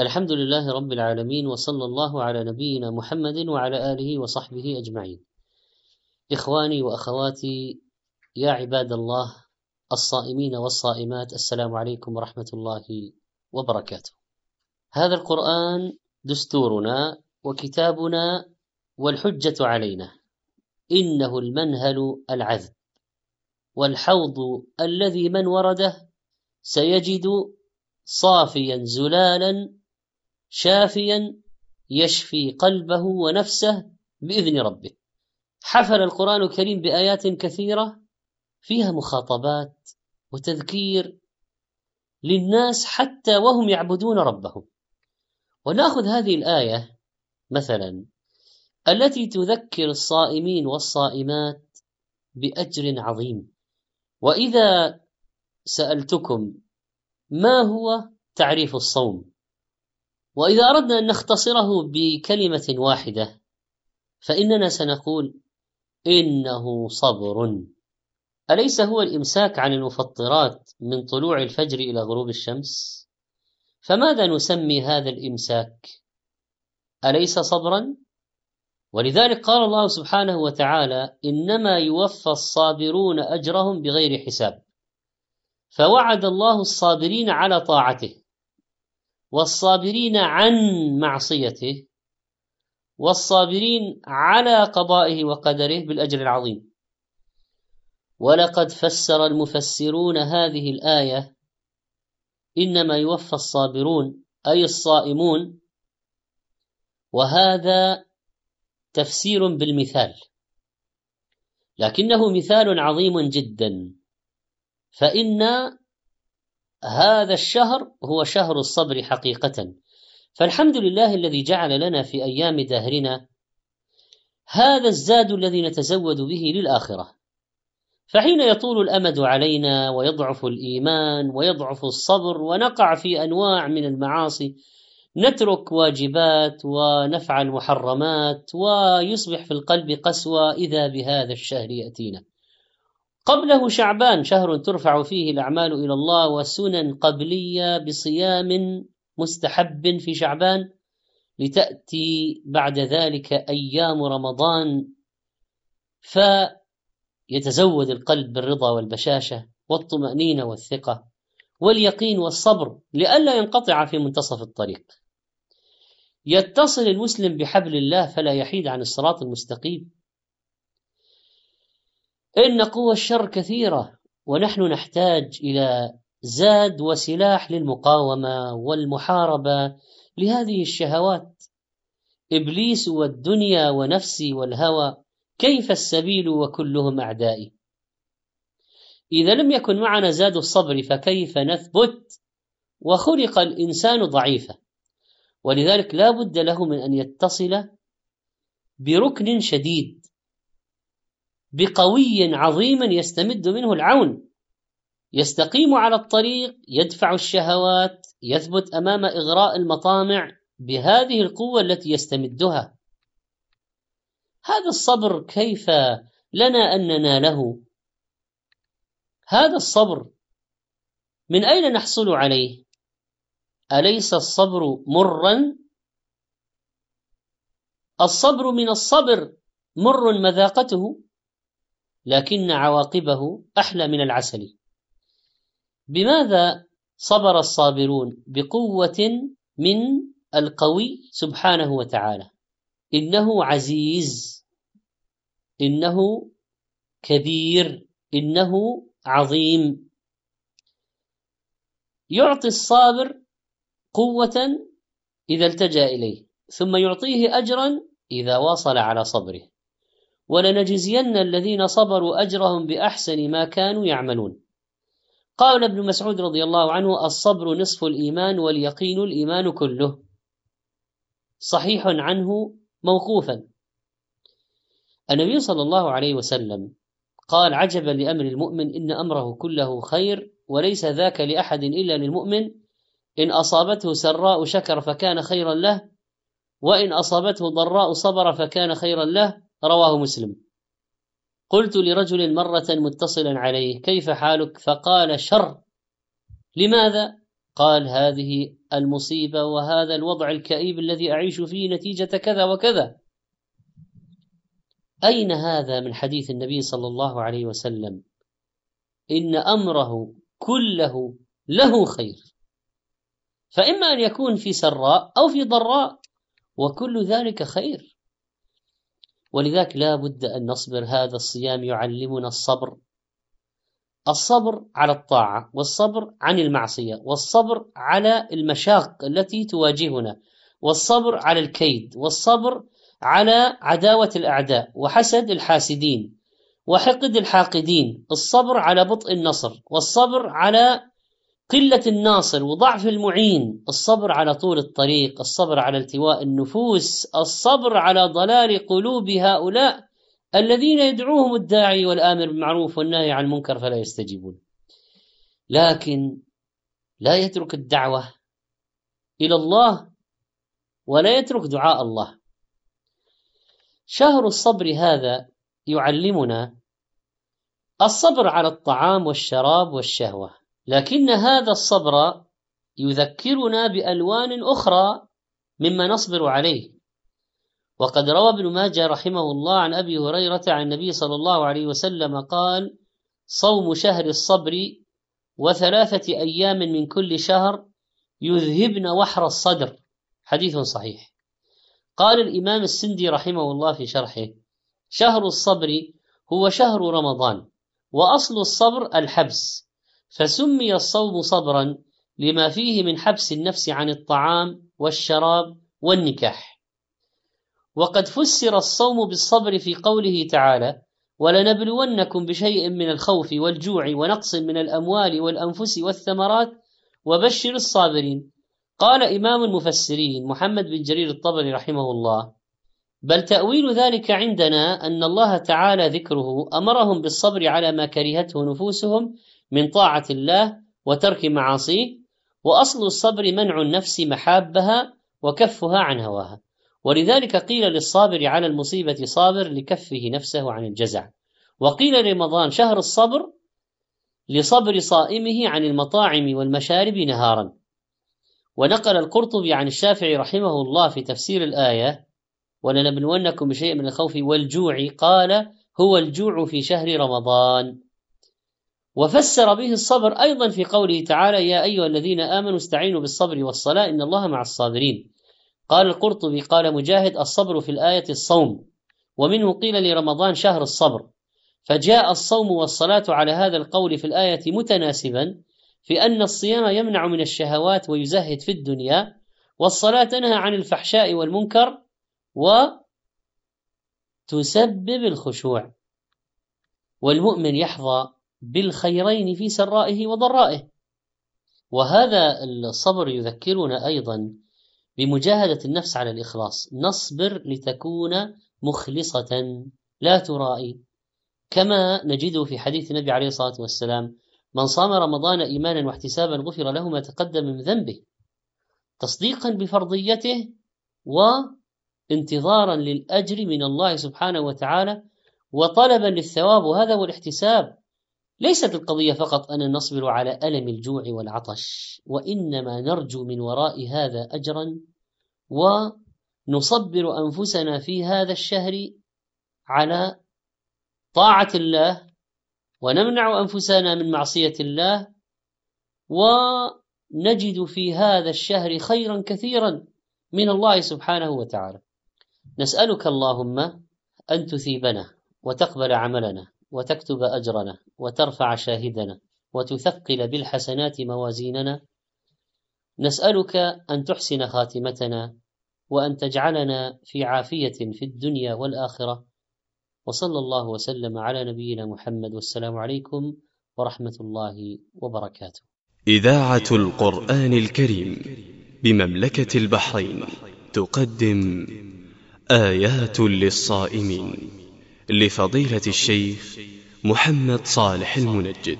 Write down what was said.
الحمد لله رب العالمين وصلى الله على نبينا محمد وعلى آله وصحبه أجمعين. إخواني وأخواتي يا عباد الله الصائمين والصائمات السلام عليكم ورحمة الله وبركاته. هذا القرآن دستورنا وكتابنا والحجة علينا. إنه المنهل العذب والحوض الذي من ورده سيجد صافيا زلالا شافيا يشفي قلبه ونفسه بإذن ربه. حفل القرآن الكريم بآيات كثيرة فيها مخاطبات وتذكير للناس حتى وهم يعبدون ربهم. ونأخذ هذه الآية مثلا التي تذكر الصائمين والصائمات بأجر عظيم. وإذا سألتكم ما هو تعريف الصوم؟ وإذا أردنا أن نختصره بكلمة واحدة فإننا سنقول إنه صبر. أليس هو الإمساك عن المفطرات من طلوع الفجر إلى غروب الشمس؟ فماذا نسمي هذا الإمساك؟ أليس صبرا؟ ولذلك قال الله سبحانه وتعالى إنما يوفى الصابرون أجرهم بغير حساب فوعد الله الصابرين على طاعته. والصابرين عن معصيته والصابرين على قضائه وقدره بالأجر العظيم. ولقد فسر المفسرون هذه الآية إنما يوفى الصابرون أي الصائمون. وهذا تفسير بالمثال لكنه مثال عظيم جدا. فإن هذا الشهر هو شهر الصبر حقيقة. فالحمد لله الذي جعل لنا في أيام دهرنا هذا الزاد الذي نتزود به للآخرة. فحين يطول الأمد علينا ويضعف الإيمان ويضعف الصبر ونقع في أنواع من المعاصي نترك واجبات ونفعل محرمات ويصبح في القلب قسوة إذا بهذا الشهر يأتينا. قبله شعبان شهر ترفع فيه الأعمال إلى الله وسنن قبلية بصيام مستحب في شعبان لتأتي بعد ذلك أيام رمضان فيتزود القلب بالرضا والبشاشة والطمأنينة والثقة واليقين والصبر لئلا ينقطع في منتصف الطريق. يتصل المسلم بحبل الله فلا يحيد عن الصراط المستقيم. إن قوى الشر كثيرة ونحن نحتاج إلى زاد وسلاح للمقاومة والمحاربة لهذه الشهوات. إبليس والدنيا ونفسي والهوى كيف السبيل وكلهم أعدائي؟ إذا لم يكن معنا زاد الصبر فكيف نثبت؟ وخلق الإنسان ضعيفا ولذلك لا بد له من أن يتصل بركن شديد بقوي عظيم يستمد منه العون. يستقيم على الطريق يدفع الشهوات يثبت أمام إغراء المطامع بهذه القوة التي يستمدها. هذا الصبر كيف لنا أن نناله؟ هذا الصبر من أين نحصل عليه؟ أليس الصبر مرا؟ الصبر من الصبر مر مذاقته؟ لكن عواقبه أحلى من العسل. بماذا صبر الصابرون؟ بقوة من القوي سبحانه وتعالى. إنه عزيز. إنه كبير. إنه عظيم. يعطي الصابر قوة إذا التجأ إليه ثم يعطيه اجرا إذا واصل على صبره. ولنجزين الذين صبروا أجرهم بأحسن ما كانوا يعملون. قال ابن مسعود رضي الله عنه الصبر نصف الإيمان واليقين الإيمان كله. صحيح عنه موقوفا. النبي صلى الله عليه وسلم قال عجبا لأمر المؤمن إن أمره كله خير وليس ذاك لأحد إلا للمؤمن. إن أصابته سراء شكر فكان خيرا له وإن أصابته ضراء صبر فكان خيرا له. رواه مسلم. قلت لرجل مرة متصلا عليه كيف حالك؟ فقال شر. لماذا؟ قال هذه المصيبة وهذا الوضع الكئيب الذي أعيش فيه نتيجة كذا وكذا. أين هذا من حديث النبي صلى الله عليه وسلم؟ إن أمره كله له خير. فإما أن يكون في سراء أو في ضراء وكل ذلك خير. ولذلك لا بد أن نصبر هذا الصيام يعلمنا الصبر. الصبر على الطاعة والصبر عن المعصية والصبر على المشاق التي تواجهنا والصبر على الكيد والصبر على عداوة الأعداء وحسد الحاسدين وحقد الحاقدين الصبر على بطء النصر والصبر على قلة الناصر وضعف المعين الصبر على طول الطريق الصبر على التواء النفوس الصبر على ضلال قلوب هؤلاء الذين يدعوهم الداعي والآمر بالمعروف والنهي عن المنكر فلا يستجيبون. لكن لا يترك الدعوة إلى الله ولا يترك دعاء الله. شهر الصبر هذا يعلمنا الصبر على الطعام والشراب والشهوة. لكن هذا الصبر يذكرنا بألوان أخرى مما نصبر عليه. وقد روى ابن ماجه رحمه الله عن أبي هريرة عن النبي صلى الله عليه وسلم قال صوم شهر الصبر وثلاثة أيام من كل شهر يذهبن وحر الصدر حديث صحيح. قال الإمام السندي رحمه الله في شرحه شهر الصبر هو شهر رمضان وأصل الصبر الحبس فسمي الصوم صبرا لما فيه من حبس النفس عن الطعام والشراب والنكاح. وقد فسر الصوم بالصبر في قوله تعالى ولنبلونكم بشيء من الخوف والجوع ونقص من الأموال والأنفس والثمرات وبشر الصابرين قال إمام المفسرين محمد بن جرير الطبري رحمه الله بل تأويل ذلك عندنا أن الله تعالى ذكره أمرهم بالصبر على ما كرهته نفوسهم من طاعة الله وترك معاصيه وأصل الصبر منع النفس محابها وكفها عن هواها. ولذلك قيل للصابر على المصيبة صابر لكفه نفسه عن الجزع. وقيل رمضان شهر الصبر لصبر صائمه عن المطاعم والمشارب نهارا. ونقل القرطبي عن الشافعي رحمه الله في تفسير الآية ولنبلونكم بشيء من الخوف والجوع قال هو الجوع في شهر رمضان. وفسر به الصبر أيضا في قوله تعالى يا أيها الذين آمنوا استعينوا بالصبر والصلاة إن الله مع الصابرين قال القرطبي قال مجاهد الصبر في الآية الصوم ومنه قيل لرمضان شهر الصبر فجاء الصوم والصلاة على هذا القول في الآية متناسبا في أن الصيام يمنع من الشهوات ويزهد في الدنيا والصلاة تنهى عن الفحشاء والمنكر وتسبب الخشوع. والمؤمن يحظى بالخيرين في سرائه وضرائه. وهذا الصبر يذكرنا أيضا بمجاهدة النفس على الإخلاص. نصبر لتكون مخلصة. لا ترائي. كما نجده في حديث النبي عليه الصلاة والسلام من صام رمضان إيمانا واحتسابا غفر له ما تقدم من ذنبه تصديقا بفرضيته وانتظارا للأجر من الله سبحانه وتعالى وطلبا للثواب. وهذا هو الاحتساب. ليست القضية فقط أن نصبر على ألم الجوع والعطش وإنما نرجو من وراء هذا أجرا ونصبر أنفسنا في هذا الشهر على طاعة الله ونمنع أنفسنا من معصية الله ونجد في هذا الشهر خيرا كثيرا من الله سبحانه وتعالى. نسألك اللهم أن تثيبنا وتقبل عملنا. وتكتب أجرنا وترفع شاهدنا وتثقل بالحسنات موازيننا. نسألك أن تحسن خاتمتنا وأن تجعلنا في عافية في الدنيا والآخرة. وصلى الله وسلم على نبينا محمد والسلام عليكم ورحمة الله وبركاته. إذاعة القرآن الكريم بمملكة البحرين تقدم آيات للصائمين. لفضيلة الشيخ محمد صالح المنجد.